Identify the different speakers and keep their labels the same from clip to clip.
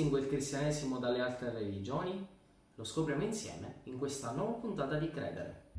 Speaker 1: Distingue il cristianesimo dalle altre religioni? Lo scopriamo insieme in questa nuova puntata di Credere.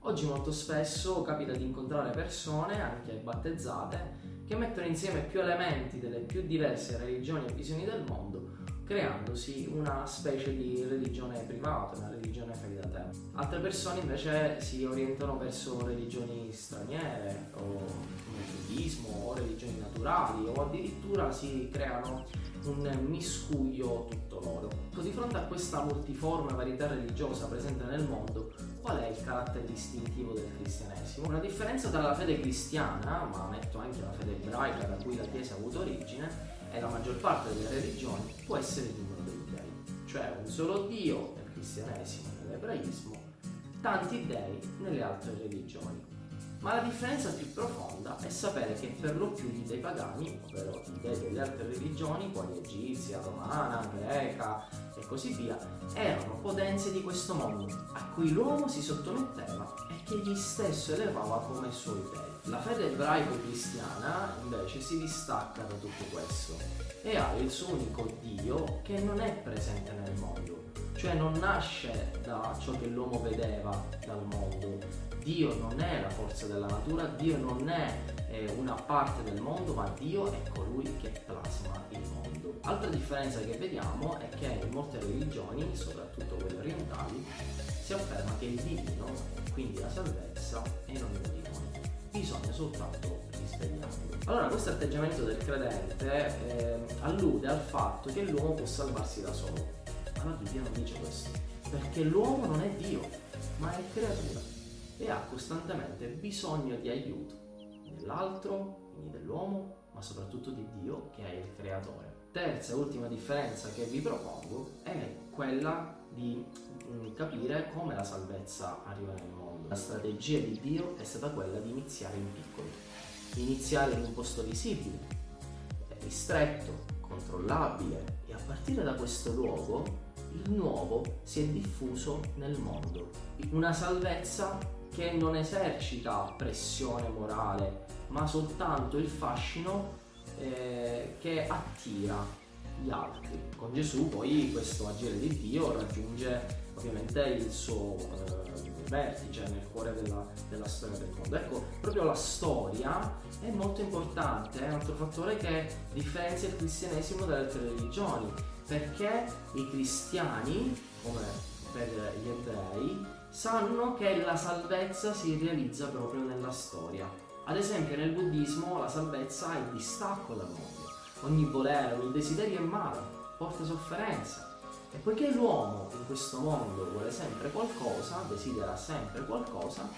Speaker 1: Oggi molto spesso capita di incontrare persone, anche battezzate, che mettono insieme più elementi delle più diverse religioni e visioni del mondo, creandosi una specie di religione privata, una religione fuori da te. Altre persone invece si orientano verso religioni straniere, o come il buddismo, o religioni naturali, o addirittura si creano un miscuglio tutto loro. Di fronte a questa multiforme varietà religiosa presente nel mondo, qual è il carattere distintivo del cristianesimo? Una differenza tra la fede cristiana, ma metto anche la fede ebraica da cui la Chiesa ha avuto origine, e la maggior parte delle religioni può essere il numero degli dei, cioè un solo Dio nel cristianesimo e nell'ebraismo, tanti dei nelle altre religioni. Ma la differenza più profonda è sapere che per lo più gli dei pagani, ovvero i dei delle altre religioni, quali egizia, romana, greca e così via, erano potenze di questo mondo, a cui l'uomo si sottometteva egli stesso elevava come suoi dei. La fede ebraico-cristiana invece si distacca da tutto questo e ha il suo unico Dio che non è presente nel mondo, cioè non nasce da ciò che l'uomo vedeva dal mondo, Dio non è la forza della natura, Dio non è eh, una parte del mondo, ma Dio è colui che plasma il mondo. Altra differenza che vediamo è che in molte religioni, soprattutto quelle orientali, afferma che il divino, quindi la salvezza, è in ognuno di noi. Bisogna soltanto risvegliarlo. Allora questo atteggiamento del credente eh, allude al fatto che l'uomo può salvarsi da solo. Ma la Bibbia non dice questo, perché l'uomo non è Dio, ma è creatura e ha costantemente bisogno di aiuto dell'altro, quindi dell'uomo, ma soprattutto di Dio che è il creatore. Terza e ultima differenza che vi propongo è quella di mm, capire come la salvezza arriva nel mondo. La strategia di Dio è stata quella di iniziare in piccolo, iniziare in un posto visibile, ristretto, controllabile e a partire da questo luogo il nuovo si è diffuso nel mondo. Una salvezza che non esercita pressione morale, ma soltanto il fascino eh, che attira gli altri. Con Gesù poi questo agire di Dio raggiunge ovviamente il suo eh, vertice nel cuore della, della, storia del mondo. Ecco, proprio la storia è molto importante, è un altro fattore che differenzia il cristianesimo dalle altre religioni, perché i cristiani, come per gli ebrei, sanno che la salvezza si realizza proprio nella storia. Ad esempio nel buddismo la salvezza è il distacco dal mondo. Ogni volere, ogni desiderio è male, porta sofferenza. E poiché l'uomo in questo mondo vuole sempre qualcosa, desidera sempre qualcosa,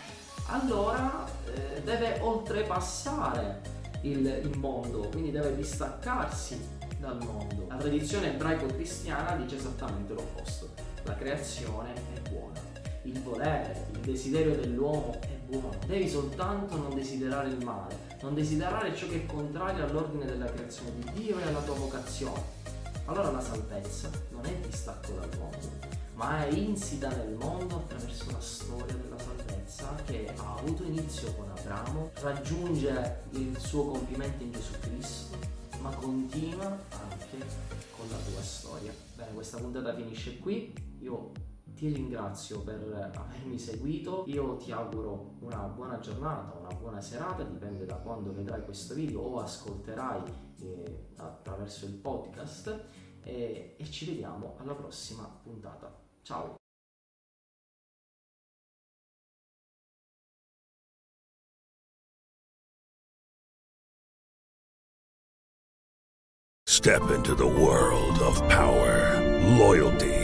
Speaker 1: allora eh, deve oltrepassare il, il mondo, quindi deve distaccarsi dal mondo. La tradizione ebraico-cristiana dice esattamente l'opposto. La creazione è buona il volere, il desiderio dell'uomo è buono. Devi soltanto non desiderare il male, non desiderare ciò che è contrario all'ordine della creazione di Dio e alla tua vocazione. Allora la salvezza non è distacco dal mondo, ma è insita nel mondo attraverso la storia della salvezza che ha avuto inizio con Abramo, raggiunge il suo compimento in Gesù Cristo, ma continua anche con la tua storia. Bene, questa puntata finisce qui. Io ti ringrazio per avermi seguito, io ti auguro una buona giornata, una buona serata, dipende da quando vedrai questo video o ascolterai eh, attraverso il podcast e, e ci vediamo alla prossima puntata. Ciao!
Speaker 2: Step into the world of power, loyalty,